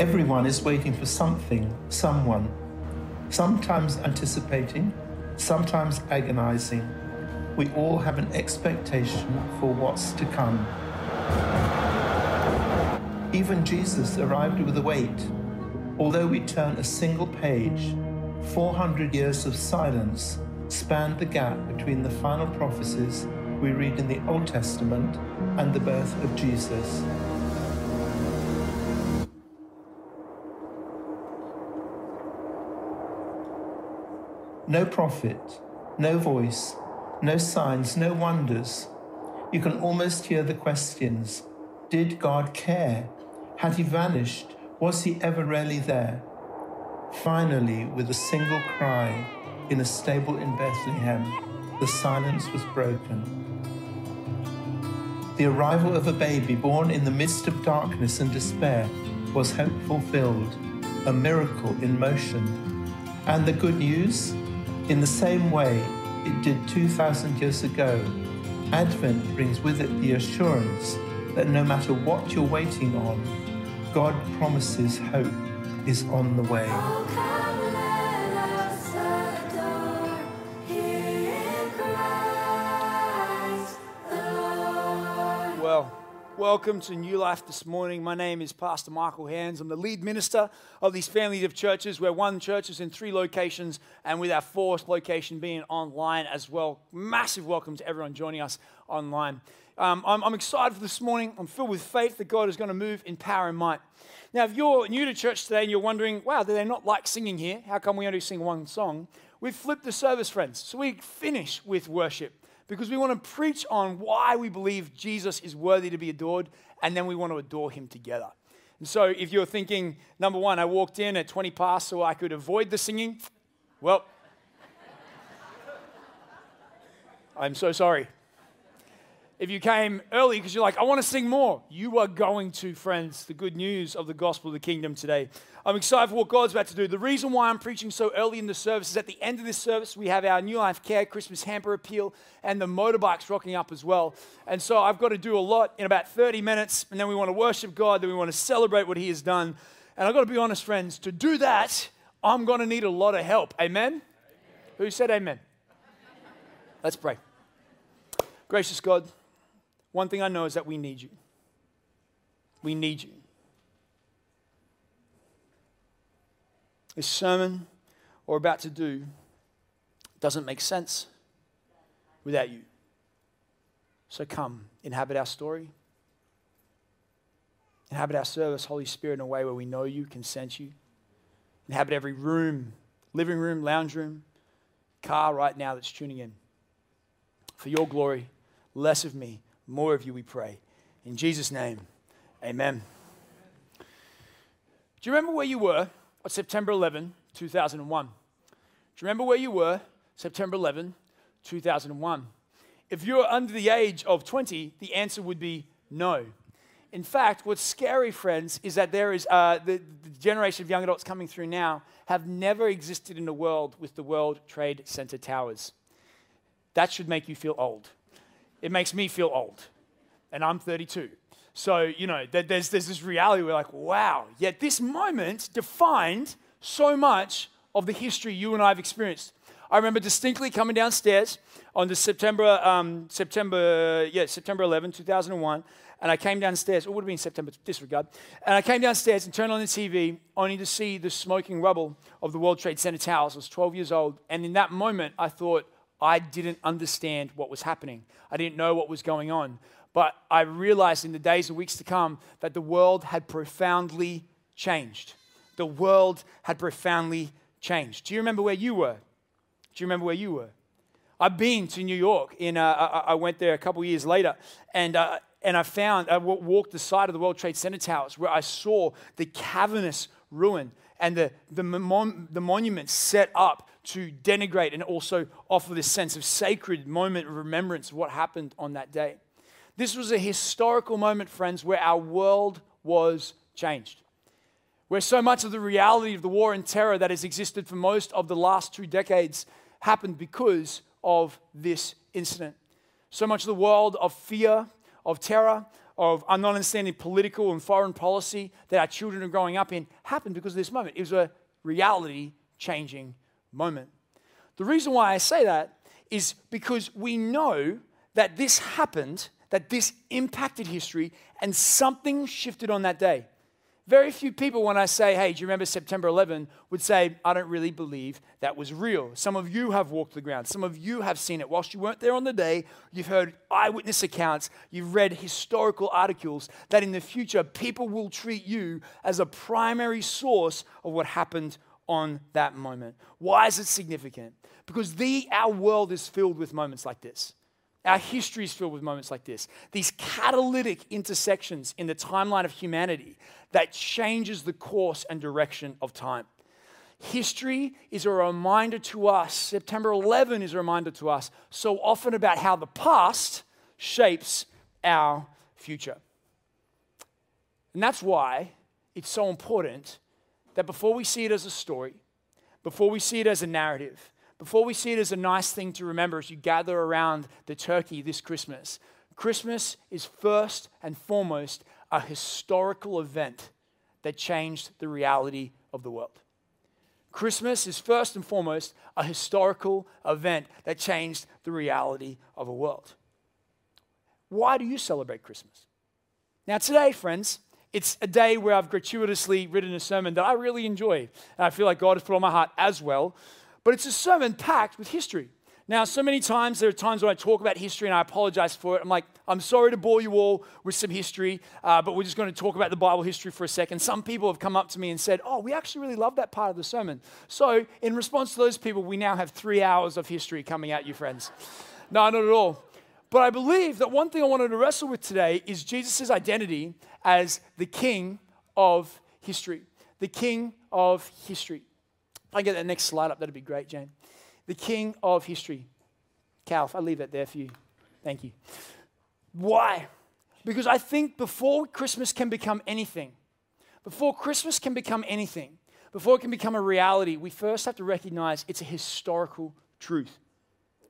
Everyone is waiting for something, someone, sometimes anticipating, sometimes agonizing. We all have an expectation for what's to come. Even Jesus arrived with a wait. Although we turn a single page, 400 years of silence spanned the gap between the final prophecies we read in the Old Testament and the birth of Jesus. No prophet, no voice, no signs, no wonders. You can almost hear the questions Did God care? Had he vanished? Was he ever really there? Finally, with a single cry in a stable in Bethlehem, the silence was broken. The arrival of a baby born in the midst of darkness and despair was hope fulfilled, a miracle in motion. And the good news? In the same way it did 2,000 years ago, Advent brings with it the assurance that no matter what you're waiting on, God promises hope is on the way. Welcome to New Life this morning. My name is Pastor Michael Hands. I'm the lead minister of these families of churches. We're one church is in three locations, and with our fourth location being online as well. Massive welcome to everyone joining us online. Um, I'm, I'm excited for this morning. I'm filled with faith that God is going to move in power and might. Now, if you're new to church today and you're wondering, wow, do they not like singing here? How come we only sing one song? We've flipped the service, friends. So we finish with worship because we want to preach on why we believe Jesus is worthy to be adored, and then we want to adore him together. And so, if you're thinking, number one, I walked in at 20 past so I could avoid the singing, well, I'm so sorry. If you came early because you're like, I want to sing more, you are going to, friends, the good news of the gospel of the kingdom today. I'm excited for what God's about to do. The reason why I'm preaching so early in the service is at the end of this service, we have our New Life Care Christmas hamper appeal and the motorbikes rocking up as well. And so I've got to do a lot in about 30 minutes, and then we want to worship God, then we want to celebrate what He has done. And I've got to be honest, friends, to do that, I'm going to need a lot of help. Amen? amen. Who said amen? Let's pray. Gracious God, one thing I know is that we need you. We need you. This sermon we're about to do doesn't make sense without you. So come, inhabit our story. Inhabit our service, Holy Spirit, in a way where we know you, can sense you. Inhabit every room, living room, lounge room, car right now that's tuning in. For your glory, less of me, more of you, we pray. In Jesus' name, amen. Do you remember where you were on September 11, 2001? Do you remember where you were September 11, 2001? If you're under the age of 20, the answer would be no. In fact, what's scary, friends, is that there is uh, the, the generation of young adults coming through now have never existed in a world with the World Trade Center towers. That should make you feel old it makes me feel old. And I'm 32. So, you know, there's, there's this reality we're like, wow, yet this moment defined so much of the history you and I have experienced. I remember distinctly coming downstairs on the September, um, September, yeah, September 11, 2001, and I came downstairs. It would have been September, disregard. And I came downstairs and turned on the TV, only to see the smoking rubble of the World Trade Center towers. I was 12 years old, and in that moment, I thought, I didn't understand what was happening. I didn't know what was going on. But I realized in the days and weeks to come that the world had profoundly changed. The world had profoundly changed. Do you remember where you were? Do you remember where you were? I've been to New York. In, uh, I went there a couple years later, and, uh, and I found, I walked the side of the World Trade Center towers where I saw the cavernous ruin and the, the, mon- the monuments set up to denigrate and also offer this sense of sacred moment of remembrance of what happened on that day. This was a historical moment, friends, where our world was changed. Where so much of the reality of the war and terror that has existed for most of the last two decades happened because of this incident. So much of the world of fear, of terror, of non understanding political and foreign policy that our children are growing up in happened because of this moment. It was a reality changing moment. The reason why I say that is because we know that this happened, that this impacted history, and something shifted on that day. Very few people, when I say, hey, do you remember September 11, would say, I don't really believe that was real. Some of you have walked the ground. Some of you have seen it. Whilst you weren't there on the day, you've heard eyewitness accounts, you've read historical articles that in the future, people will treat you as a primary source of what happened on that moment. Why is it significant? Because the, our world is filled with moments like this. Our history is filled with moments like this. These catalytic intersections in the timeline of humanity that changes the course and direction of time. History is a reminder to us, September 11 is a reminder to us so often about how the past shapes our future. And that's why it's so important that before we see it as a story, before we see it as a narrative, before we see it as a nice thing to remember as you gather around the turkey this Christmas, Christmas is first and foremost a historical event that changed the reality of the world. Christmas is first and foremost a historical event that changed the reality of a world. Why do you celebrate Christmas? Now, today, friends, it's a day where I've gratuitously written a sermon that I really enjoy. And I feel like God has put on my heart as well. But it's a sermon packed with history. Now, so many times, there are times when I talk about history and I apologize for it. I'm like, I'm sorry to bore you all with some history, uh, but we're just going to talk about the Bible history for a second. Some people have come up to me and said, Oh, we actually really love that part of the sermon. So, in response to those people, we now have three hours of history coming at you, friends. No, not at all. But I believe that one thing I wanted to wrestle with today is Jesus' identity as the king of history. The king of history. If I get that next slide up, that'd be great, Jane. The king of history. Cal, I leave that there for you. Thank you. Why? Because I think before Christmas can become anything, before Christmas can become anything, before it can become a reality, we first have to recognize it's a historical truth.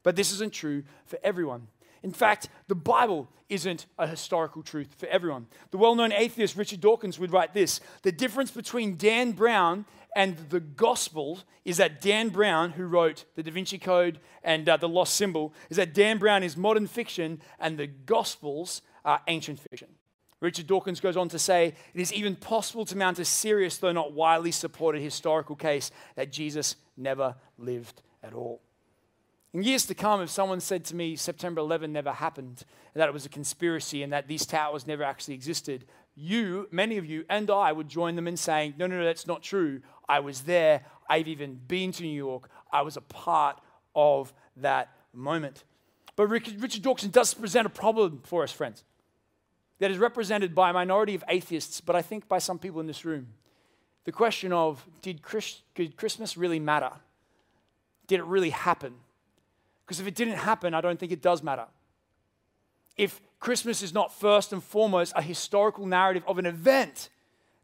But this isn't true for everyone. In fact, the Bible isn't a historical truth for everyone. The well known atheist Richard Dawkins would write this The difference between Dan Brown and the gospel is that Dan Brown, who wrote the Da Vinci Code and uh, the Lost Symbol, is that Dan Brown is modern fiction and the gospels are ancient fiction. Richard Dawkins goes on to say, it is even possible to mount a serious, though not widely supported, historical case that Jesus never lived at all. In years to come, if someone said to me September 11 never happened, and that it was a conspiracy, and that these towers never actually existed, you, many of you, and I would join them in saying, no, no, no, that's not true. I was there. I've even been to New York. I was a part of that moment. But Richard Dawkins does present a problem for us, friends, that is represented by a minority of atheists, but I think by some people in this room. The question of did, did Christmas really matter? Did it really happen? Because if it didn't happen, I don't think it does matter. If Christmas is not first and foremost a historical narrative of an event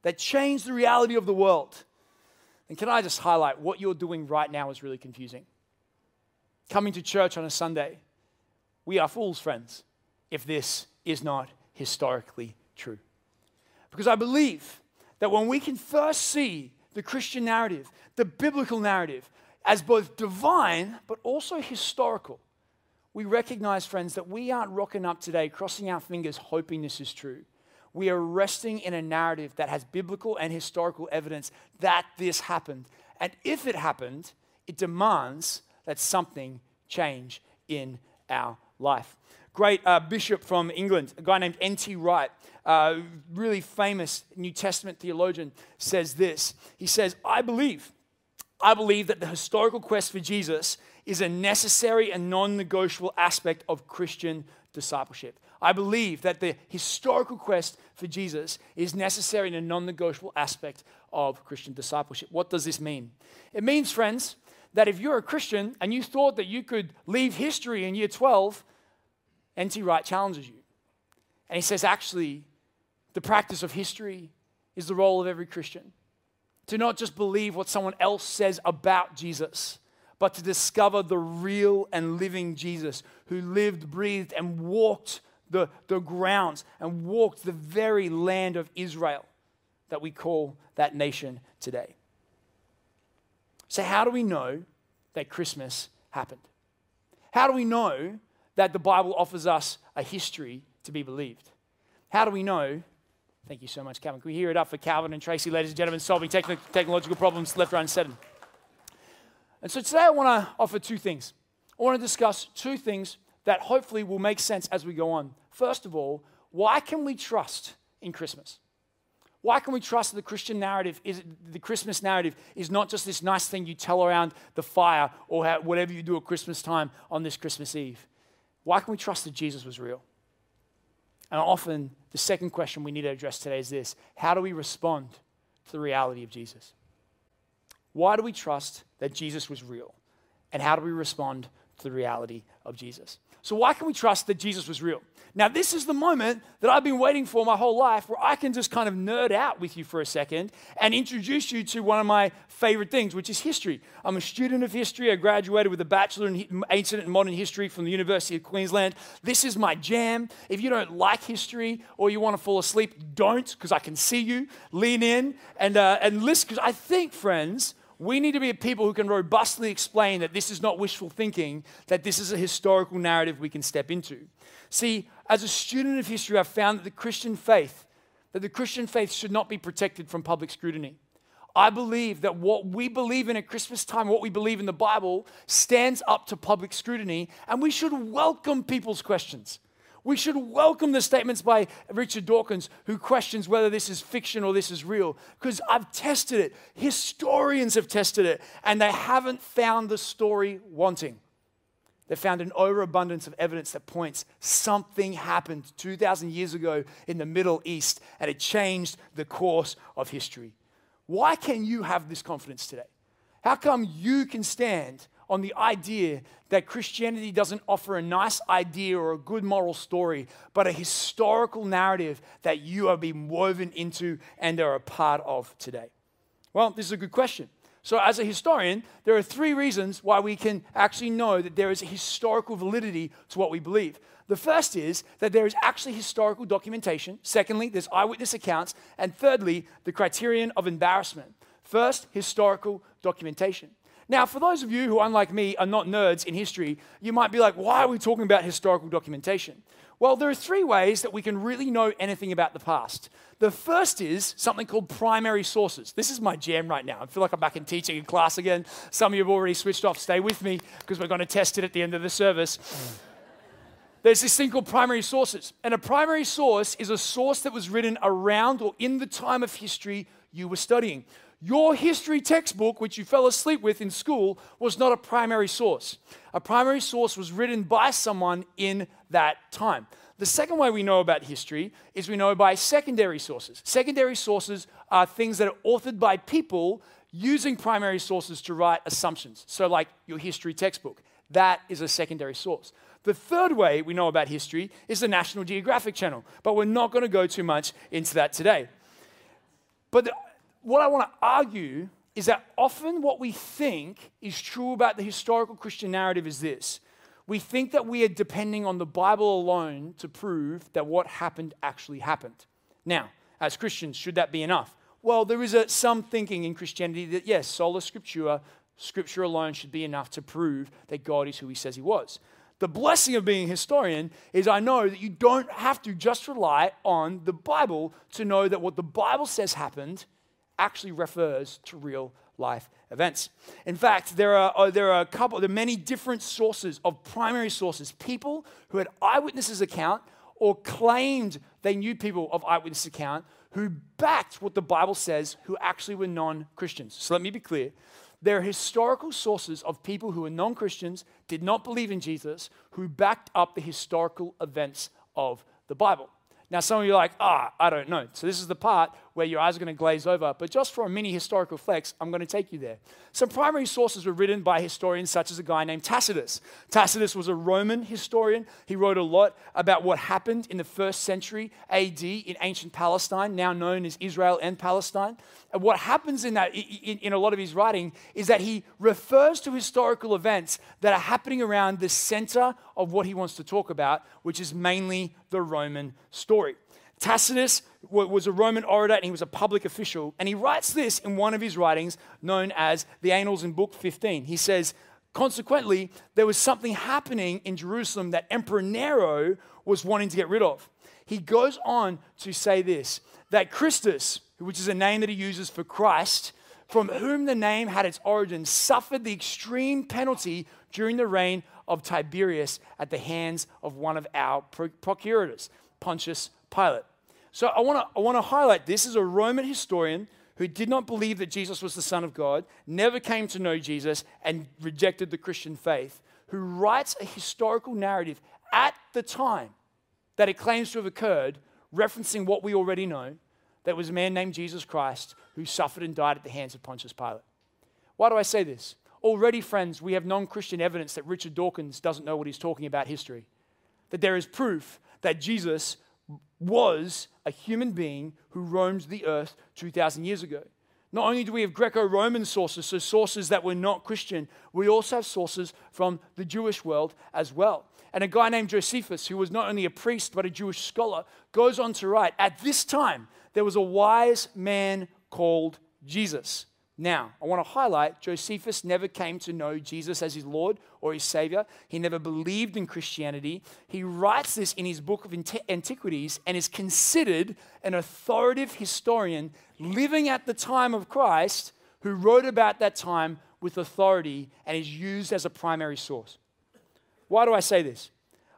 that changed the reality of the world, then can I just highlight what you're doing right now is really confusing? Coming to church on a Sunday, we are fools, friends, if this is not historically true. Because I believe that when we can first see the Christian narrative, the biblical narrative, as both divine but also historical, we recognize, friends, that we aren't rocking up today, crossing our fingers, hoping this is true we are resting in a narrative that has biblical and historical evidence that this happened. And if it happened, it demands that something change in our life. Great uh, bishop from England, a guy named N.T. Wright, uh, really famous New Testament theologian, says this. He says, I believe, I believe that the historical quest for Jesus is a necessary and non negotiable aspect of Christian discipleship. I believe that the historical quest for Jesus is necessary and a non negotiable aspect of Christian discipleship. What does this mean? It means, friends, that if you're a Christian and you thought that you could leave history in year 12, N.T. Wright challenges you. And he says, actually, the practice of history is the role of every Christian. To not just believe what someone else says about Jesus, but to discover the real and living Jesus who lived, breathed, and walked the, the grounds and walked the very land of Israel that we call that nation today. So, how do we know that Christmas happened? How do we know that the Bible offers us a history to be believed? How do we know? Thank you so much, Calvin. Can we hear it up for Calvin and Tracy, ladies and gentlemen, solving techn- technological problems left, right, and? And so today I want to offer two things. I want to discuss two things that hopefully will make sense as we go on. First of all, why can we trust in Christmas? Why can we trust that the Christian narrative is the Christmas narrative is not just this nice thing you tell around the fire or whatever you do at Christmas time on this Christmas Eve? Why can we trust that Jesus was real? And often the second question we need to address today is this How do we respond to the reality of Jesus? Why do we trust that Jesus was real? And how do we respond to the reality of Jesus? So, why can we trust that Jesus was real? Now, this is the moment that I've been waiting for my whole life where I can just kind of nerd out with you for a second and introduce you to one of my favorite things, which is history. I'm a student of history. I graduated with a Bachelor in Ancient and Modern History from the University of Queensland. This is my jam. If you don't like history or you want to fall asleep, don't, because I can see you. Lean in and, uh, and listen, because I think, friends, we need to be a people who can robustly explain that this is not wishful thinking, that this is a historical narrative we can step into. See, as a student of history, I've found that the Christian faith, that the Christian faith should not be protected from public scrutiny. I believe that what we believe in at Christmas time, what we believe in the Bible, stands up to public scrutiny, and we should welcome people's questions. We should welcome the statements by Richard Dawkins, who questions whether this is fiction or this is real, because I've tested it. Historians have tested it, and they haven't found the story wanting. They found an overabundance of evidence that points something happened 2,000 years ago in the Middle East, and it changed the course of history. Why can you have this confidence today? How come you can stand on the idea that Christianity doesn't offer a nice idea or a good moral story, but a historical narrative that you are being woven into and are a part of today? Well, this is a good question. So, as a historian, there are three reasons why we can actually know that there is a historical validity to what we believe. The first is that there is actually historical documentation. Secondly, there's eyewitness accounts. And thirdly, the criterion of embarrassment. First, historical documentation. Now, for those of you who, unlike me, are not nerds in history, you might be like, why are we talking about historical documentation? Well, there are three ways that we can really know anything about the past. The first is something called primary sources. This is my jam right now. I feel like I'm back in teaching in class again. Some of you have already switched off. Stay with me because we're going to test it at the end of the service. There's this thing called primary sources. And a primary source is a source that was written around or in the time of history you were studying. Your history textbook, which you fell asleep with in school, was not a primary source. A primary source was written by someone in that time. The second way we know about history is we know by secondary sources. Secondary sources are things that are authored by people using primary sources to write assumptions. So, like your history textbook, that is a secondary source. The third way we know about history is the National Geographic Channel, but we're not going to go too much into that today. But what I want to argue is that often what we think is true about the historical Christian narrative is this. We think that we are depending on the Bible alone to prove that what happened actually happened. Now, as Christians, should that be enough? Well, there is a, some thinking in Christianity that yes, sola scriptura, scripture alone should be enough to prove that God is who he says he was. The blessing of being a historian is I know that you don't have to just rely on the Bible to know that what the Bible says happened actually refers to real life events. In fact, there are, uh, there are a couple, there are many different sources of primary sources, people who had eyewitnesses account or claimed they knew people of eyewitness account who backed what the Bible says who actually were non-Christians. So let me be clear. There are historical sources of people who are non Christians, did not believe in Jesus, who backed up the historical events of the Bible. Now, some of you are like, ah, I don't know. So, this is the part where your eyes are going to glaze over. But just for a mini historical flex, I'm going to take you there. Some primary sources were written by historians such as a guy named Tacitus. Tacitus was a Roman historian. He wrote a lot about what happened in the first century AD in ancient Palestine, now known as Israel and Palestine. And what happens in that, in, in a lot of his writing, is that he refers to historical events that are happening around the center of what he wants to talk about, which is mainly the Roman story. Tacitus was a Roman orator and he was a public official. And he writes this in one of his writings known as the Annals in Book 15. He says, Consequently, there was something happening in Jerusalem that Emperor Nero was wanting to get rid of. He goes on to say this that Christus, which is a name that he uses for Christ, from whom the name had its origin, suffered the extreme penalty during the reign of Tiberius at the hands of one of our procurators, Pontius Pilate. So I want to I want to highlight this is a Roman historian who did not believe that Jesus was the Son of God, never came to know Jesus, and rejected the Christian faith, who writes a historical narrative at the time that it claims to have occurred, referencing what we already know that was a man named Jesus Christ who suffered and died at the hands of Pontius Pilate. Why do I say this? Already, friends, we have non Christian evidence that Richard Dawkins doesn't know what he's talking about history. That there is proof that Jesus was a human being who roamed the earth 2,000 years ago. Not only do we have Greco Roman sources, so sources that were not Christian, we also have sources from the Jewish world as well. And a guy named Josephus, who was not only a priest but a Jewish scholar, goes on to write At this time, there was a wise man called Jesus. Now, I want to highlight Josephus never came to know Jesus as his Lord or his Savior. He never believed in Christianity. He writes this in his book of Antiquities and is considered an authoritative historian living at the time of Christ who wrote about that time with authority and is used as a primary source. Why do I say this?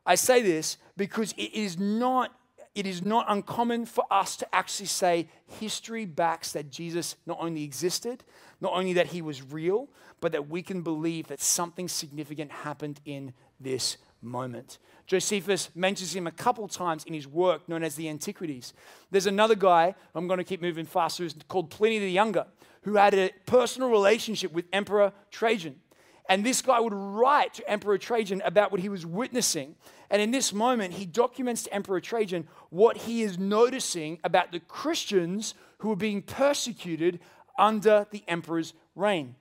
I say this because it is not it is not uncommon for us to actually say history backs that Jesus not only existed, not only that he was real, but that we can believe that something significant happened in this moment. Josephus mentions him a couple times in his work known as the Antiquities. There's another guy, I'm going to keep moving faster, who's called Pliny the Younger, who had a personal relationship with Emperor Trajan. And this guy would write to Emperor Trajan about what he was witnessing. And in this moment, he documents to Emperor Trajan what he is noticing about the Christians who were being persecuted under the emperor's reign.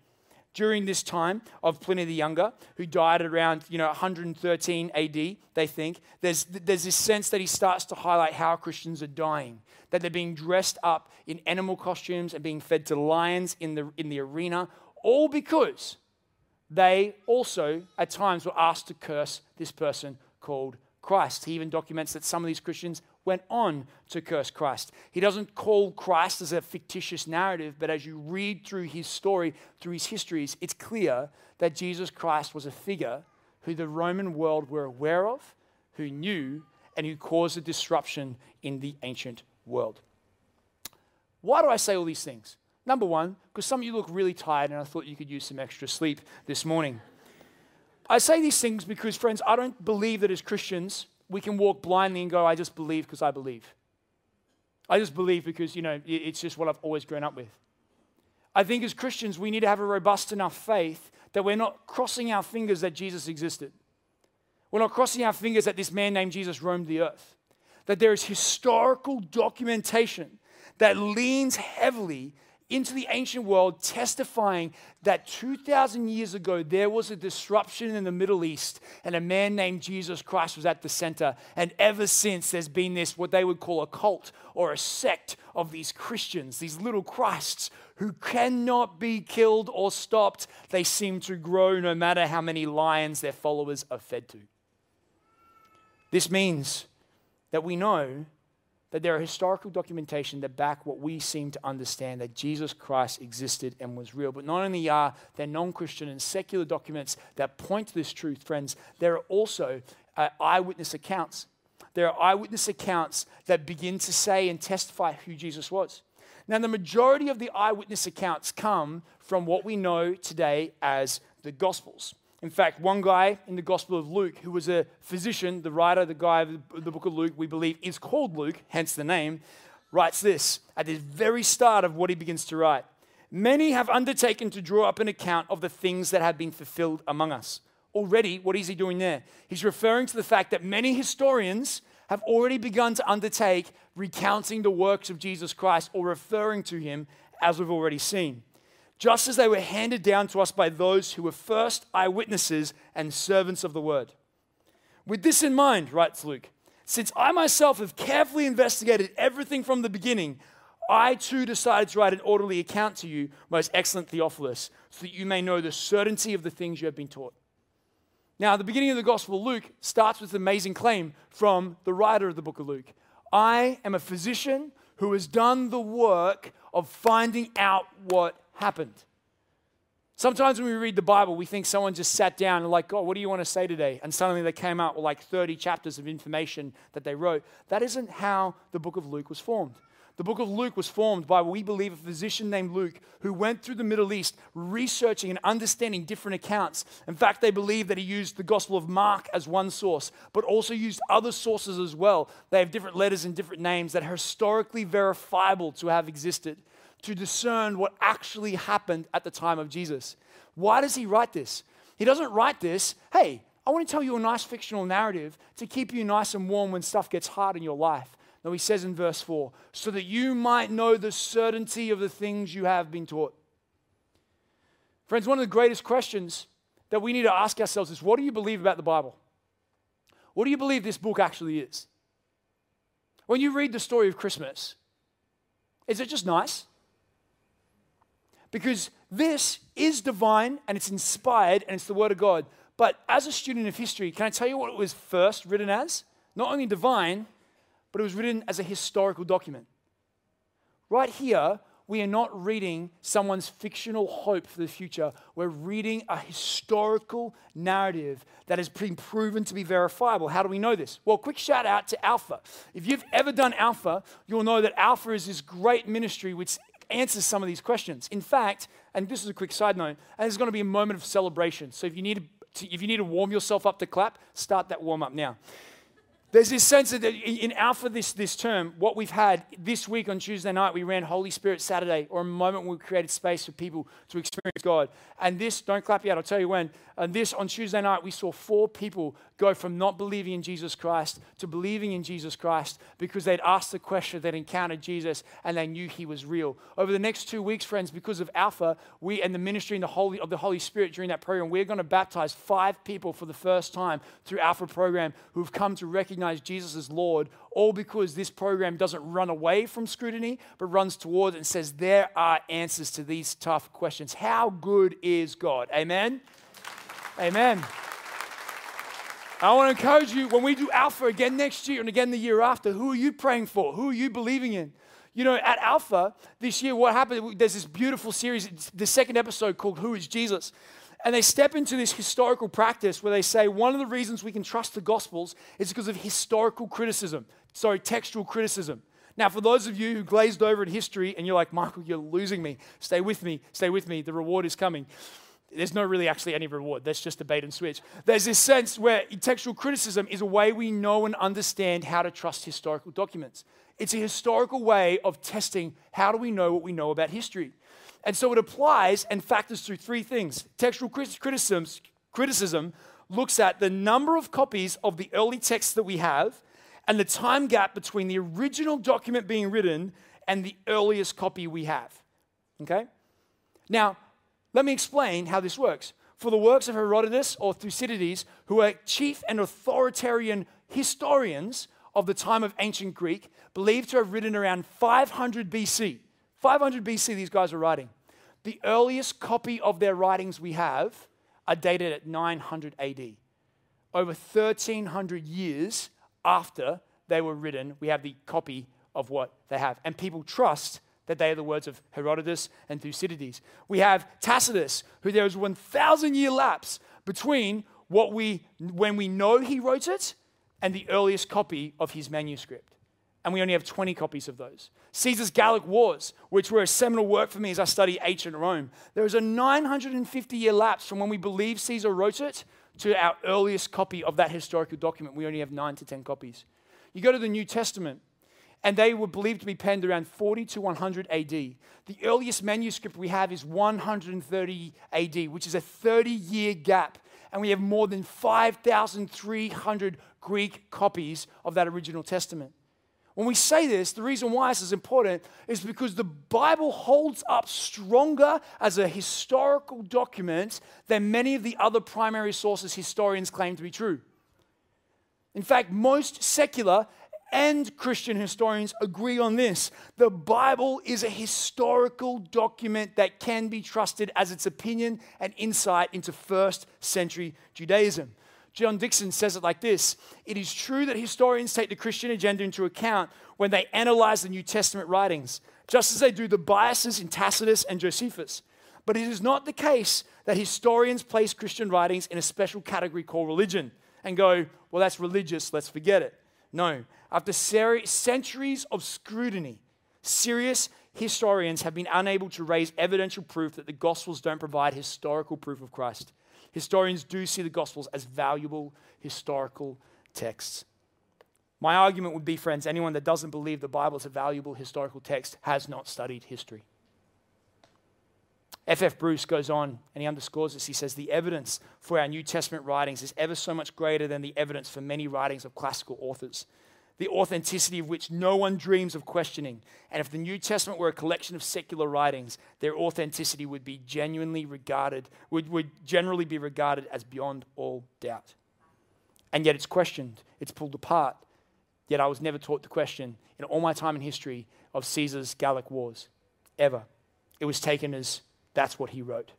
During this time of Pliny the Younger, who died around you know 113 AD, they think there's there's this sense that he starts to highlight how Christians are dying, that they're being dressed up in animal costumes and being fed to lions in the in the arena, all because they also at times were asked to curse this person called Christ. He even documents that some of these Christians went on to curse Christ. He doesn't call Christ as a fictitious narrative, but as you read through his story, through his histories, it's clear that Jesus Christ was a figure who the Roman world were aware of, who knew, and who caused a disruption in the ancient world. Why do I say all these things? Number one, because some of you look really tired and I thought you could use some extra sleep this morning. I say these things because, friends, I don't believe that as Christians we can walk blindly and go, I just believe because I believe. I just believe because, you know, it's just what I've always grown up with. I think as Christians, we need to have a robust enough faith that we're not crossing our fingers that Jesus existed. We're not crossing our fingers that this man named Jesus roamed the earth. That there is historical documentation that leans heavily into the ancient world, testifying that 2,000 years ago there was a disruption in the Middle East, and a man named Jesus Christ was at the center. And ever since, there's been this, what they would call a cult or a sect of these Christians, these little Christs who cannot be killed or stopped. They seem to grow no matter how many lions their followers are fed to. This means that we know that there are historical documentation that back what we seem to understand that Jesus Christ existed and was real. But not only are there non Christian and secular documents that point to this truth, friends, there are also uh, eyewitness accounts. There are eyewitness accounts that begin to say and testify who Jesus was. Now, the majority of the eyewitness accounts come from what we know today as the Gospels. In fact, one guy in the Gospel of Luke, who was a physician, the writer, the guy of the book of Luke, we believe is called Luke, hence the name, writes this at the very start of what he begins to write. Many have undertaken to draw up an account of the things that have been fulfilled among us. Already, what is he doing there? He's referring to the fact that many historians have already begun to undertake recounting the works of Jesus Christ or referring to him as we've already seen just as they were handed down to us by those who were first eyewitnesses and servants of the word. With this in mind, writes Luke, since I myself have carefully investigated everything from the beginning, I too decided to write an orderly account to you, most excellent Theophilus, so that you may know the certainty of the things you have been taught. Now, the beginning of the Gospel of Luke starts with an amazing claim from the writer of the book of Luke I am a physician who has done the work of finding out what happened. Sometimes when we read the Bible, we think someone just sat down and, like, God, what do you want to say today? And suddenly they came out with like 30 chapters of information that they wrote. That isn't how the book of Luke was formed. The book of Luke was formed by, we believe, a physician named Luke who went through the Middle East researching and understanding different accounts. In fact, they believe that he used the Gospel of Mark as one source, but also used other sources as well. They have different letters and different names that are historically verifiable to have existed to discern what actually happened at the time of Jesus. Why does he write this? He doesn't write this, hey, I want to tell you a nice fictional narrative to keep you nice and warm when stuff gets hard in your life. No, he says in verse 4, so that you might know the certainty of the things you have been taught. Friends, one of the greatest questions that we need to ask ourselves is what do you believe about the Bible? What do you believe this book actually is? When you read the story of Christmas, is it just nice? Because this is divine and it's inspired and it's the Word of God. But as a student of history, can I tell you what it was first written as? Not only divine, but it was written as a historical document. Right here, we are not reading someone's fictional hope for the future. We're reading a historical narrative that has been proven to be verifiable. How do we know this? Well, quick shout out to Alpha. If you've ever done Alpha, you'll know that Alpha is this great ministry which answers some of these questions. In fact, and this is a quick side note, and there's going to be a moment of celebration. So if you need to, if you need to warm yourself up to clap, start that warm up now. There's this sense that in Alpha this, this term, what we've had this week on Tuesday night, we ran Holy Spirit Saturday, or a moment where we created space for people to experience God. And this, don't clap yet, I'll tell you when. And this on Tuesday night, we saw four people go from not believing in Jesus Christ to believing in Jesus Christ because they'd asked the question, they'd encountered Jesus, and they knew he was real. Over the next two weeks, friends, because of Alpha, we and the ministry and the Holy, of the Holy Spirit during that program, we're going to baptize five people for the first time through Alpha program who've come to recognize Jesus as Lord, all because this program doesn't run away from scrutiny, but runs toward it and says there are answers to these tough questions. How good is God? Amen? Amen. I want to encourage you when we do Alpha again next year and again the year after, who are you praying for? Who are you believing in? You know, at Alpha this year, what happened? There's this beautiful series, the second episode called Who is Jesus? And they step into this historical practice where they say one of the reasons we can trust the Gospels is because of historical criticism, sorry, textual criticism. Now, for those of you who glazed over in history and you're like, Michael, you're losing me, stay with me, stay with me, the reward is coming there's no really actually any reward. That's just a bait and switch. There's this sense where textual criticism is a way we know and understand how to trust historical documents. It's a historical way of testing how do we know what we know about history. And so it applies and factors through three things. Textual criticism, criticism looks at the number of copies of the early texts that we have and the time gap between the original document being written and the earliest copy we have. Okay? Now, let me explain how this works. For the works of Herodotus or Thucydides, who are chief and authoritarian historians of the time of ancient Greek, believed to have written around 500 BC. 500 BC, these guys are writing. The earliest copy of their writings we have are dated at 900 AD. Over 1300 years after they were written, we have the copy of what they have. And people trust that they are the words of Herodotus and Thucydides. We have Tacitus, who there is 1,000 year lapse between what we, when we know he wrote it and the earliest copy of his manuscript. And we only have 20 copies of those. Caesar's Gallic Wars, which were a seminal work for me as I study ancient Rome. There is a 950 year lapse from when we believe Caesar wrote it to our earliest copy of that historical document. We only have nine to 10 copies. You go to the New Testament, and they were believed to be penned around 40 to 100 AD. The earliest manuscript we have is 130 AD, which is a 30 year gap. And we have more than 5,300 Greek copies of that original testament. When we say this, the reason why this is important is because the Bible holds up stronger as a historical document than many of the other primary sources historians claim to be true. In fact, most secular and Christian historians agree on this. The Bible is a historical document that can be trusted as its opinion and insight into first century Judaism. John Dixon says it like this It is true that historians take the Christian agenda into account when they analyze the New Testament writings, just as they do the biases in Tacitus and Josephus. But it is not the case that historians place Christian writings in a special category called religion and go, well, that's religious, let's forget it. No. After centuries of scrutiny, serious historians have been unable to raise evidential proof that the Gospels don't provide historical proof of Christ. Historians do see the Gospels as valuable historical texts. My argument would be, friends, anyone that doesn't believe the Bible is a valuable historical text has not studied history. F. F. Bruce goes on and he underscores this. He says, The evidence for our New Testament writings is ever so much greater than the evidence for many writings of classical authors, the authenticity of which no one dreams of questioning. And if the New Testament were a collection of secular writings, their authenticity would be genuinely regarded, would, would generally be regarded as beyond all doubt. And yet it's questioned, it's pulled apart. Yet I was never taught the question in all my time in history of Caesar's Gallic Wars, ever. It was taken as that's what he wrote.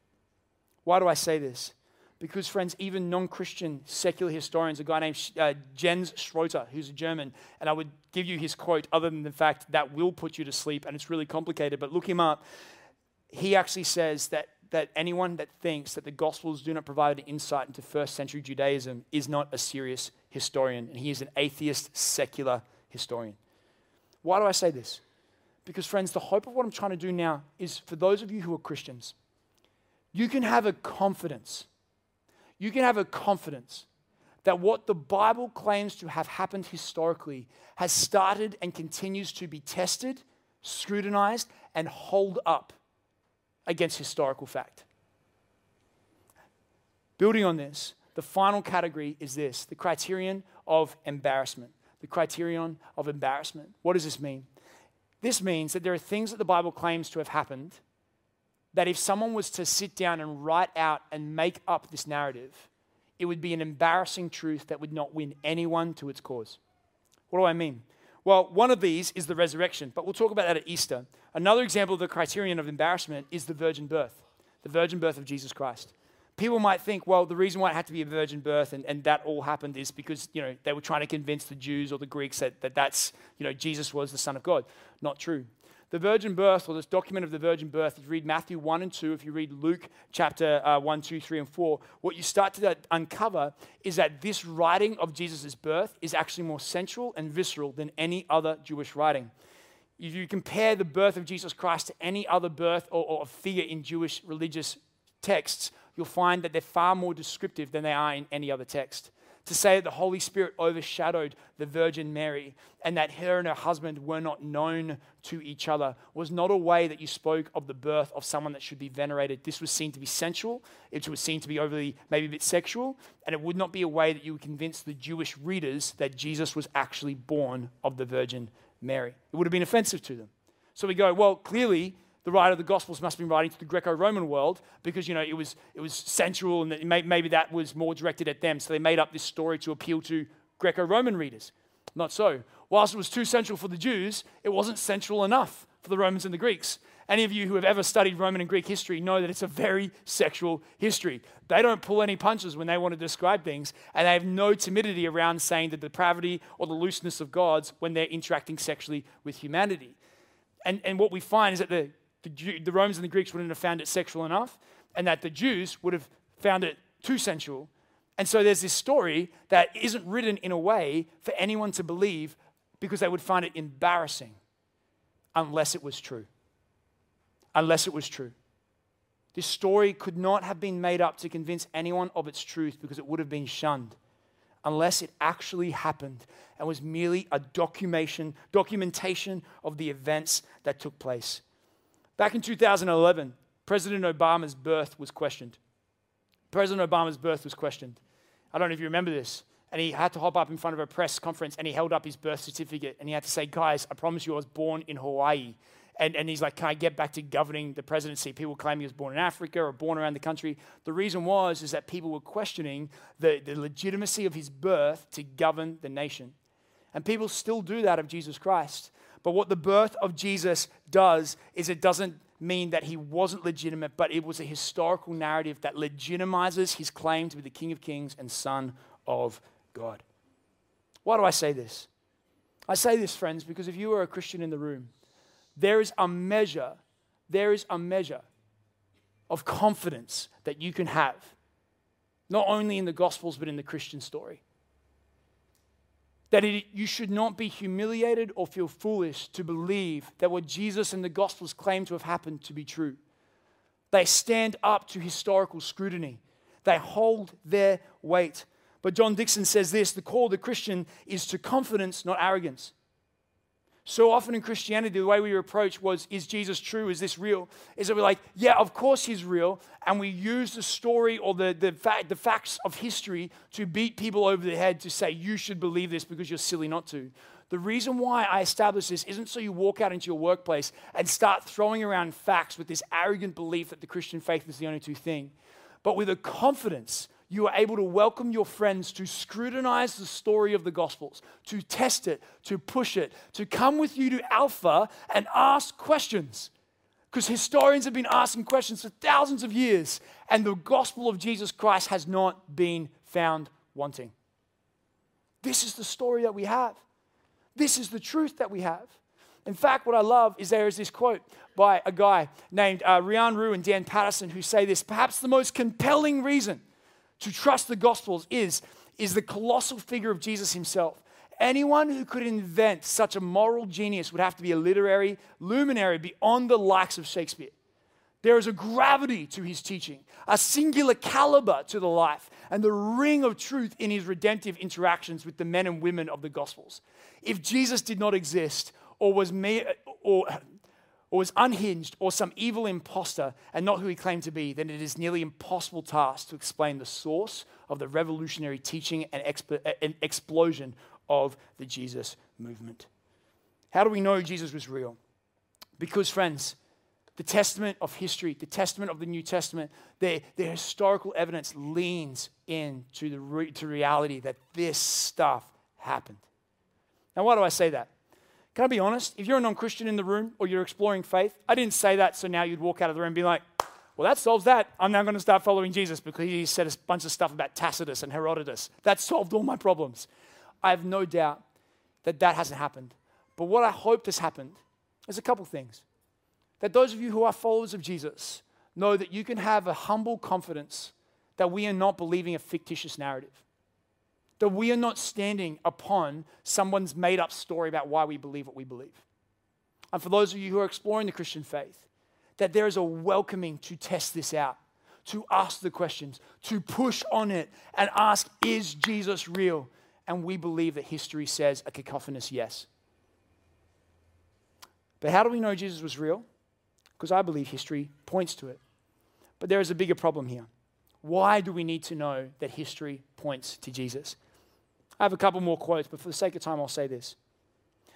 Why do I say this? Because, friends, even non Christian secular historians, a guy named uh, Jens Schroeter, who's a German, and I would give you his quote other than the fact that will put you to sleep, and it's really complicated, but look him up. He actually says that, that anyone that thinks that the Gospels do not provide an insight into first century Judaism is not a serious historian, and he is an atheist secular historian. Why do I say this? Because, friends, the hope of what I'm trying to do now is for those of you who are Christians, you can have a confidence. You can have a confidence that what the Bible claims to have happened historically has started and continues to be tested, scrutinized, and hold up against historical fact. Building on this, the final category is this the criterion of embarrassment. The criterion of embarrassment. What does this mean? This means that there are things that the Bible claims to have happened that if someone was to sit down and write out and make up this narrative, it would be an embarrassing truth that would not win anyone to its cause. What do I mean? Well, one of these is the resurrection, but we'll talk about that at Easter. Another example of the criterion of embarrassment is the virgin birth, the virgin birth of Jesus Christ people might think, well, the reason why it had to be a virgin birth and, and that all happened is because, you know, they were trying to convince the Jews or the Greeks that, that that's, you know, Jesus was the Son of God. Not true. The virgin birth, or this document of the virgin birth, if you read Matthew 1 and 2, if you read Luke chapter uh, 1, 2, 3, and 4, what you start to uncover is that this writing of Jesus' birth is actually more central and visceral than any other Jewish writing. If you compare the birth of Jesus Christ to any other birth or, or figure in Jewish religious texts, you'll find that they're far more descriptive than they are in any other text. To say that the Holy Spirit overshadowed the Virgin Mary and that her and her husband were not known to each other was not a way that you spoke of the birth of someone that should be venerated. This was seen to be sensual, it was seen to be overly, maybe a bit sexual, and it would not be a way that you would convince the Jewish readers that Jesus was actually born of the Virgin Mary. It would have been offensive to them. So we go, well, clearly the writer of the Gospels must have been writing to the Greco-Roman world because you know it was it was sensual and that maybe that was more directed at them. So they made up this story to appeal to Greco-Roman readers. Not so. Whilst it was too central for the Jews, it wasn't central enough for the Romans and the Greeks. Any of you who have ever studied Roman and Greek history know that it's a very sexual history. They don't pull any punches when they want to describe things, and they have no timidity around saying the depravity or the looseness of gods when they're interacting sexually with humanity. And, and what we find is that the the, Jew, the Romans and the Greeks wouldn't have found it sexual enough, and that the Jews would have found it too sensual. And so there's this story that isn't written in a way for anyone to believe because they would find it embarrassing unless it was true. Unless it was true. This story could not have been made up to convince anyone of its truth because it would have been shunned unless it actually happened and was merely a documentation, documentation of the events that took place. Back in 2011, President Obama's birth was questioned. President Obama's birth was questioned. I don't know if you remember this. And he had to hop up in front of a press conference and he held up his birth certificate and he had to say, Guys, I promise you I was born in Hawaii. And, and he's like, Can I get back to governing the presidency? People claim he was born in Africa or born around the country. The reason was is that people were questioning the, the legitimacy of his birth to govern the nation. And people still do that of Jesus Christ. But what the birth of Jesus does is it doesn't mean that he wasn't legitimate, but it was a historical narrative that legitimizes his claim to be the King of Kings and Son of God. Why do I say this? I say this, friends, because if you are a Christian in the room, there is a measure, there is a measure of confidence that you can have, not only in the Gospels, but in the Christian story. That it, you should not be humiliated or feel foolish to believe that what Jesus and the Gospels claim to have happened to be true. They stand up to historical scrutiny, they hold their weight. But John Dickson says this the call of the Christian is to confidence, not arrogance. So often in Christianity, the way we approach was, is Jesus true? Is this real? Is that we're like, yeah, of course he's real. And we use the story or the, the, fact, the facts of history to beat people over the head to say, you should believe this because you're silly not to. The reason why I establish this isn't so you walk out into your workplace and start throwing around facts with this arrogant belief that the Christian faith is the only true thing, but with a confidence you are able to welcome your friends to scrutinize the story of the Gospels, to test it, to push it, to come with you to Alpha and ask questions. Because historians have been asking questions for thousands of years, and the gospel of Jesus Christ has not been found wanting. This is the story that we have. This is the truth that we have. In fact, what I love is there is this quote by a guy named uh, Ryan Rue and Dan Patterson who say this perhaps the most compelling reason to trust the Gospels is, is the colossal figure of Jesus himself. Anyone who could invent such a moral genius would have to be a literary luminary beyond the likes of Shakespeare. There is a gravity to his teaching, a singular caliber to the life, and the ring of truth in his redemptive interactions with the men and women of the Gospels. If Jesus did not exist, or was, me, or or was unhinged or some evil impostor and not who he claimed to be, then it is nearly impossible task to explain the source of the revolutionary teaching and, exp- uh, and explosion of the Jesus movement. How do we know Jesus was real? Because, friends, the testament of history, the testament of the New Testament, the, the historical evidence leans into the re- to reality that this stuff happened. Now, why do I say that? Can I be honest? If you're a non Christian in the room or you're exploring faith, I didn't say that so now you'd walk out of the room and be like, well, that solves that. I'm now going to start following Jesus because he said a bunch of stuff about Tacitus and Herodotus. That solved all my problems. I have no doubt that that hasn't happened. But what I hoped has happened is a couple things. That those of you who are followers of Jesus know that you can have a humble confidence that we are not believing a fictitious narrative that we are not standing upon someone's made up story about why we believe what we believe. And for those of you who are exploring the Christian faith, that there is a welcoming to test this out, to ask the questions, to push on it and ask, is Jesus real? And we believe that history says a cacophonous yes. But how do we know Jesus was real? Because I believe history points to it. But there is a bigger problem here. Why do we need to know that history points to Jesus? I have a couple more quotes, but for the sake of time, I'll say this.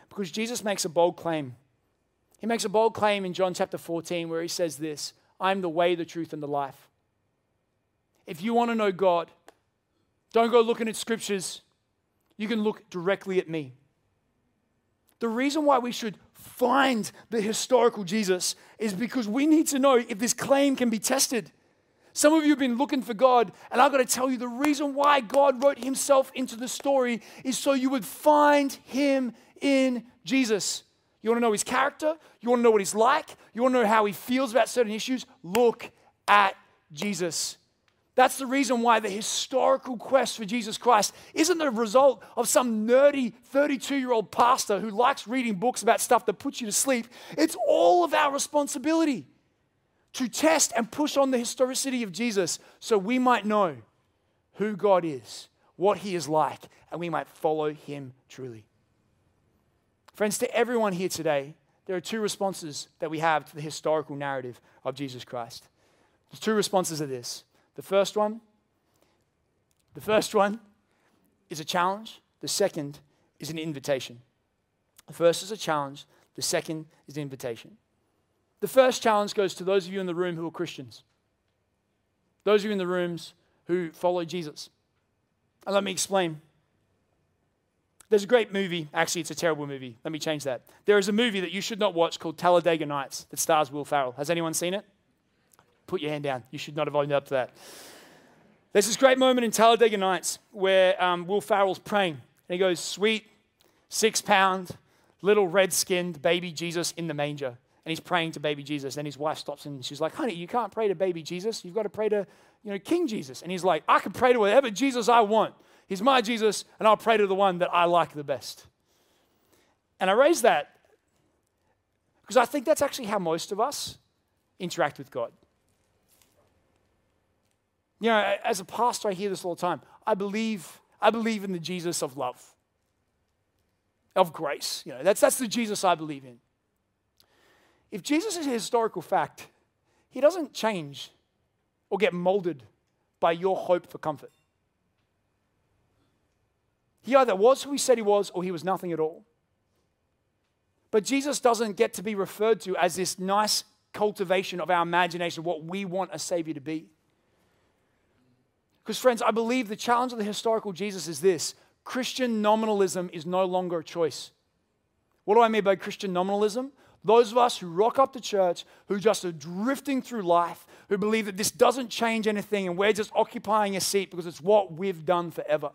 Because Jesus makes a bold claim. He makes a bold claim in John chapter 14 where he says this I'm the way, the truth, and the life. If you want to know God, don't go looking at scriptures. You can look directly at me. The reason why we should find the historical Jesus is because we need to know if this claim can be tested. Some of you have been looking for God, and I've got to tell you the reason why God wrote himself into the story is so you would find him in Jesus. You want to know his character? You want to know what he's like? You want to know how he feels about certain issues? Look at Jesus. That's the reason why the historical quest for Jesus Christ isn't the result of some nerdy 32 year old pastor who likes reading books about stuff that puts you to sleep. It's all of our responsibility to test and push on the historicity of Jesus so we might know who God is, what he is like, and we might follow him truly. Friends, to everyone here today, there are two responses that we have to the historical narrative of Jesus Christ. The two responses are this. The first one, the first one is a challenge. The second is an invitation. The first is a challenge. The second is an invitation. The first challenge goes to those of you in the room who are Christians. Those of you in the rooms who follow Jesus. And let me explain. There's a great movie. Actually, it's a terrible movie. Let me change that. There is a movie that you should not watch called Talladega Nights that stars Will Ferrell. Has anyone seen it? Put your hand down. You should not have owned up to that. There's this great moment in Talladega Nights where um, Will Ferrell's praying. And he goes, Sweet, six pound, little red skinned baby Jesus in the manger. And he's praying to baby Jesus. And his wife stops him and she's like, Honey, you can't pray to baby Jesus. You've got to pray to you know, King Jesus. And he's like, I can pray to whatever Jesus I want. He's my Jesus, and I'll pray to the one that I like the best. And I raise that because I think that's actually how most of us interact with God. You know, as a pastor, I hear this all the time. I believe, I believe in the Jesus of love, of grace. You know, that's, that's the Jesus I believe in. If Jesus is a historical fact, he doesn't change or get molded by your hope for comfort. He either was who he said he was or he was nothing at all. But Jesus doesn't get to be referred to as this nice cultivation of our imagination, of what we want a Savior to be. Because, friends, I believe the challenge of the historical Jesus is this Christian nominalism is no longer a choice. What do I mean by Christian nominalism? Those of us who rock up to church, who just are drifting through life, who believe that this doesn't change anything and we're just occupying a seat because it's what we've done forever.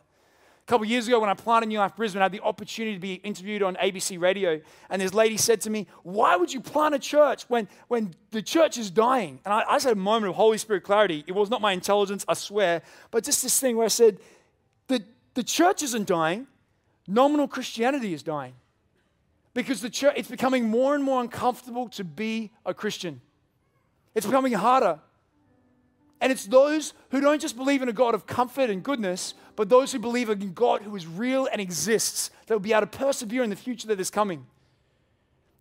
A couple years ago, when I planted New Life Brisbane, I had the opportunity to be interviewed on ABC radio. And this lady said to me, Why would you plant a church when, when the church is dying? And I, I just had a moment of Holy Spirit clarity. It was not my intelligence, I swear, but just this thing where I said, The, the church isn't dying, nominal Christianity is dying. Because the church, it's becoming more and more uncomfortable to be a Christian. It's becoming harder. And it's those who don't just believe in a God of comfort and goodness, but those who believe in God who is real and exists that will be able to persevere in the future that is coming.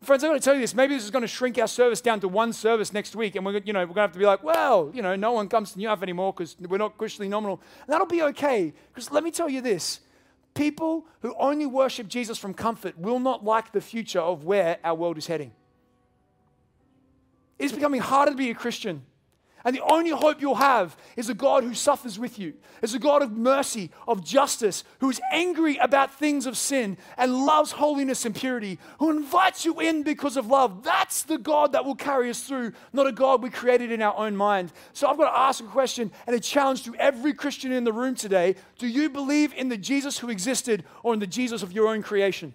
Friends, I'm going to tell you this. Maybe this is going to shrink our service down to one service next week, and we're, you know, we're going to have to be like, well, you know, no one comes to New Life anymore because we're not Christianly nominal. And that'll be okay. Because let me tell you this people who only worship Jesus from comfort will not like the future of where our world is heading. It is becoming harder to be a Christian. And the only hope you'll have is a God who suffers with you, is a God of mercy, of justice, who is angry about things of sin and loves holiness and purity, who invites you in because of love. That's the God that will carry us through, not a God we created in our own mind. So I've got to ask a question and a challenge to every Christian in the room today Do you believe in the Jesus who existed or in the Jesus of your own creation?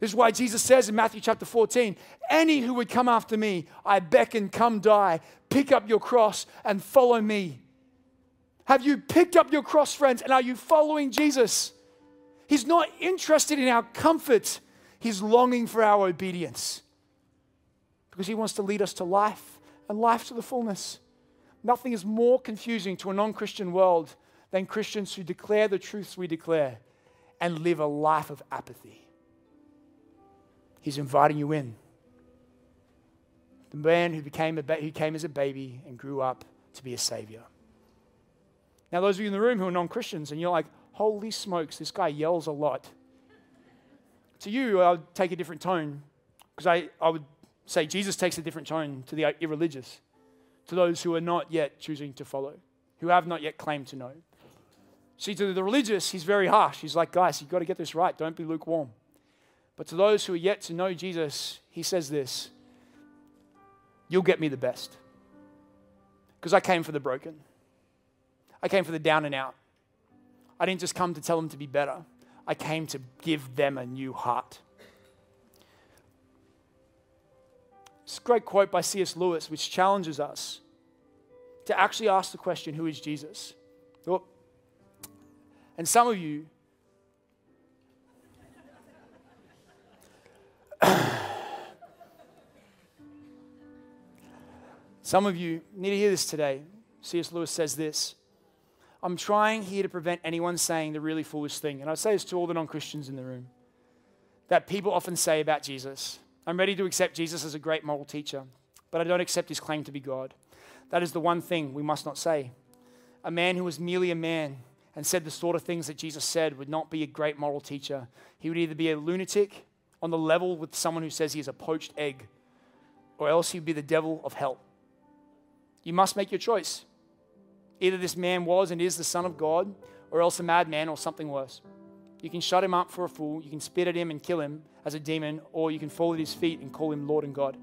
This is why Jesus says in Matthew chapter 14, Any who would come after me, I beckon, come die. Pick up your cross and follow me. Have you picked up your cross, friends, and are you following Jesus? He's not interested in our comfort, He's longing for our obedience because He wants to lead us to life and life to the fullness. Nothing is more confusing to a non Christian world than Christians who declare the truths we declare and live a life of apathy. He's inviting you in. The man who, became a ba- who came as a baby and grew up to be a savior. Now, those of you in the room who are non Christians and you're like, holy smokes, this guy yells a lot. To you, I would take a different tone because I, I would say Jesus takes a different tone to the uh, irreligious, to those who are not yet choosing to follow, who have not yet claimed to know. See, to the religious, he's very harsh. He's like, guys, you've got to get this right. Don't be lukewarm. But to those who are yet to know Jesus, he says this You'll get me the best. Because I came for the broken, I came for the down and out. I didn't just come to tell them to be better, I came to give them a new heart. It's a great quote by C.S. Lewis, which challenges us to actually ask the question, Who is Jesus? Oh. And some of you, some of you need to hear this today. C.S. Lewis says this I'm trying here to prevent anyone saying the really foolish thing. And I say this to all the non Christians in the room that people often say about Jesus. I'm ready to accept Jesus as a great moral teacher, but I don't accept his claim to be God. That is the one thing we must not say. A man who was merely a man and said the sort of things that Jesus said would not be a great moral teacher. He would either be a lunatic on the level with someone who says he is a poached egg, or else he would be the devil of hell. You must make your choice. Either this man was and is the Son of God, or else a madman or something worse. You can shut him up for a fool, you can spit at him and kill him as a demon, or you can fall at his feet and call him Lord and God.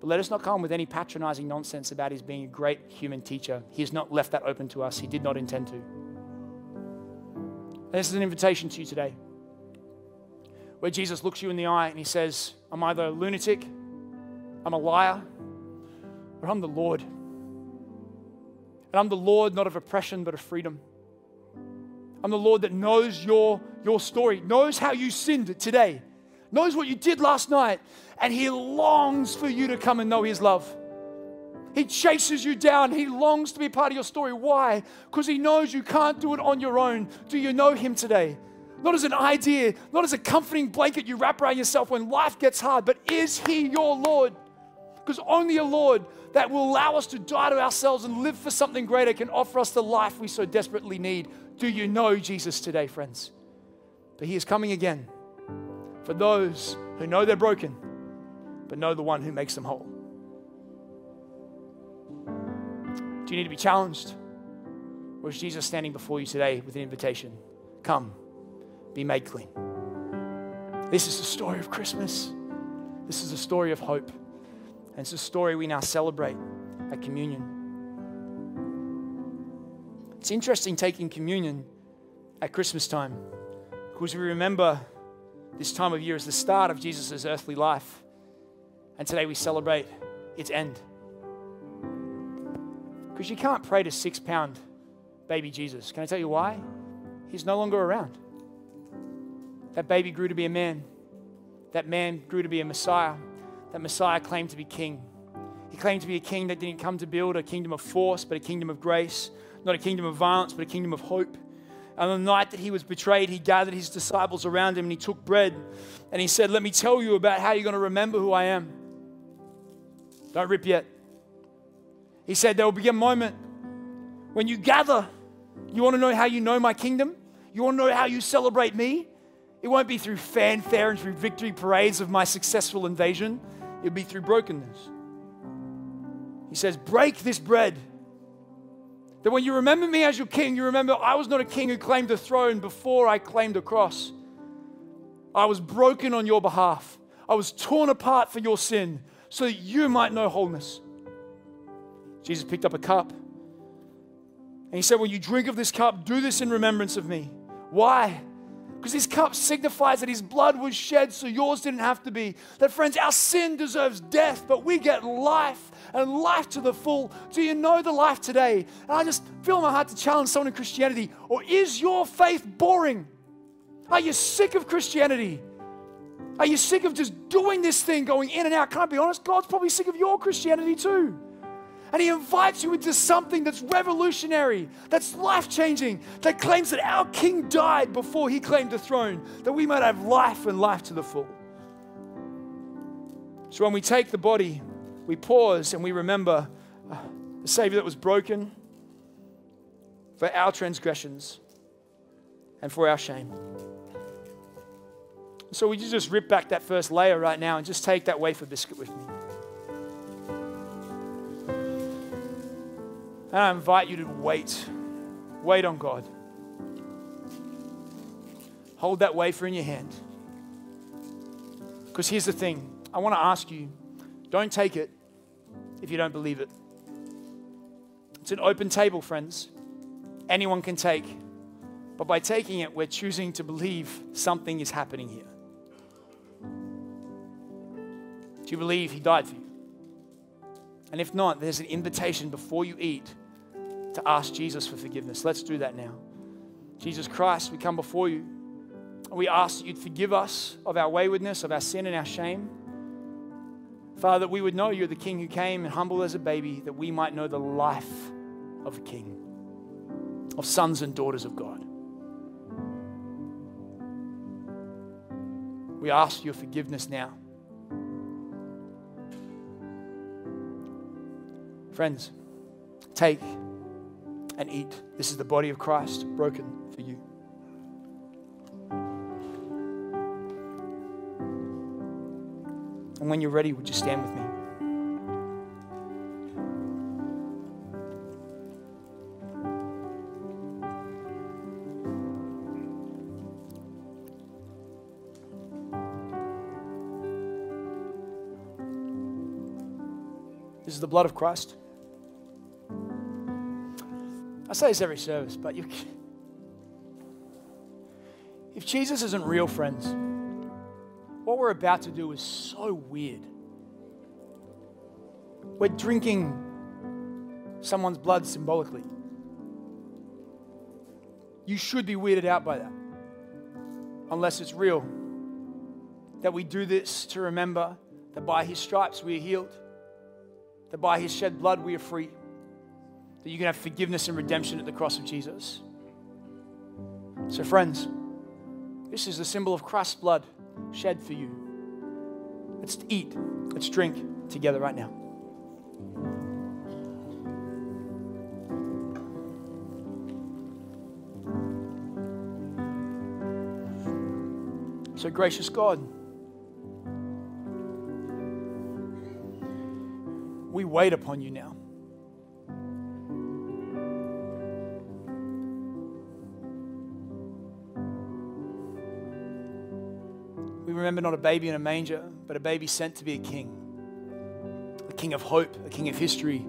But let us not come with any patronizing nonsense about his being a great human teacher. He has not left that open to us, he did not intend to. And this is an invitation to you today, where Jesus looks you in the eye and he says, I'm either a lunatic, I'm a liar, or I'm the Lord. And I'm the Lord not of oppression, but of freedom. I'm the Lord that knows your, your story, knows how you sinned today, knows what you did last night, and He longs for you to come and know His love. He chases you down. He longs to be part of your story. Why? Because He knows you can't do it on your own. Do you know Him today? Not as an idea, not as a comforting blanket you wrap around yourself when life gets hard, but is He your Lord? Because only a Lord that will allow us to die to ourselves and live for something greater can offer us the life we so desperately need. Do you know Jesus today, friends? But He is coming again for those who know they're broken, but know the one who makes them whole. Do you need to be challenged? Or is Jesus standing before you today with an invitation? Come, be made clean. This is the story of Christmas. This is a story of hope. And it's a story we now celebrate at communion. It's interesting taking communion at Christmas time because we remember this time of year as the start of Jesus' earthly life. And today we celebrate its end. Because you can't pray to six pound baby Jesus. Can I tell you why? He's no longer around. That baby grew to be a man. That man grew to be a Messiah that Messiah claimed to be king. He claimed to be a king that didn't come to build a kingdom of force, but a kingdom of grace, not a kingdom of violence, but a kingdom of hope. And the night that he was betrayed, he gathered his disciples around him and he took bread and he said, Let me tell you about how you're going to remember who I am. Don't rip yet. He said, There will be a moment when you gather. You want to know how you know my kingdom? You want to know how you celebrate me? It won't be through fanfare and through victory parades of my successful invasion. It'll be through brokenness. He says, Break this bread. That when you remember me as your king, you remember I was not a king who claimed the throne before I claimed a cross. I was broken on your behalf. I was torn apart for your sin so that you might know wholeness. Jesus picked up a cup and he said, When you drink of this cup, do this in remembrance of me. Why? Because his cup signifies that his blood was shed so yours didn't have to be. That, friends, our sin deserves death, but we get life and life to the full. Do you know the life today? And I just feel my heart to challenge someone in Christianity. Or is your faith boring? Are you sick of Christianity? Are you sick of just doing this thing, going in and out? Can I be honest? God's probably sick of your Christianity too. And He invites you into something that's revolutionary, that's life changing, that claims that our King died before He claimed the throne, that we might have life and life to the full. So when we take the body, we pause and we remember uh, the Savior that was broken for our transgressions and for our shame. So, would you just rip back that first layer right now and just take that wafer biscuit with me? And I invite you to wait. Wait on God. Hold that wafer in your hand. Because here's the thing I want to ask you don't take it if you don't believe it. It's an open table, friends. Anyone can take. But by taking it, we're choosing to believe something is happening here. Do you believe He died for you? And if not, there's an invitation before you eat to ask Jesus for forgiveness. Let's do that now. Jesus Christ, we come before you. We ask that you'd forgive us of our waywardness, of our sin and our shame. Father, that we would know you're the King who came and humbled as a baby, that we might know the life of a king, of sons and daughters of God. We ask your forgiveness now. Friends, take and eat. This is the body of Christ broken for you. And when you're ready, would you stand with me? This is the blood of Christ. I say this every service, but you, if Jesus isn't real, friends, what we're about to do is so weird. We're drinking someone's blood symbolically. You should be weirded out by that, unless it's real. That we do this to remember that by his stripes we are healed, that by his shed blood we are free, that you can have forgiveness and redemption at the cross of Jesus. So, friends, this is the symbol of Christ's blood shed for you. Let's eat, let's drink together right now. So, gracious God, we wait upon you now. Remember not a baby in a manger, but a baby sent to be a king. A king of hope, a king of history,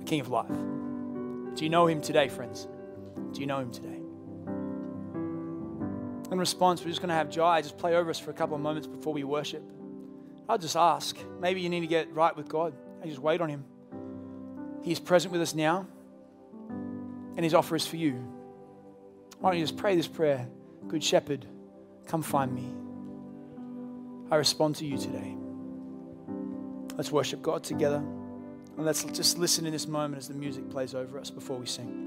a king of life. Do you know him today, friends? Do you know him today? In response, we're just going to have Jai just play over us for a couple of moments before we worship. I'll just ask. Maybe you need to get right with God and just wait on Him. He's present with us now, and His offer is for you. Why don't you just pray this prayer? Good Shepherd, come find me. I respond to you today. Let's worship God together. And let's just listen in this moment as the music plays over us before we sing.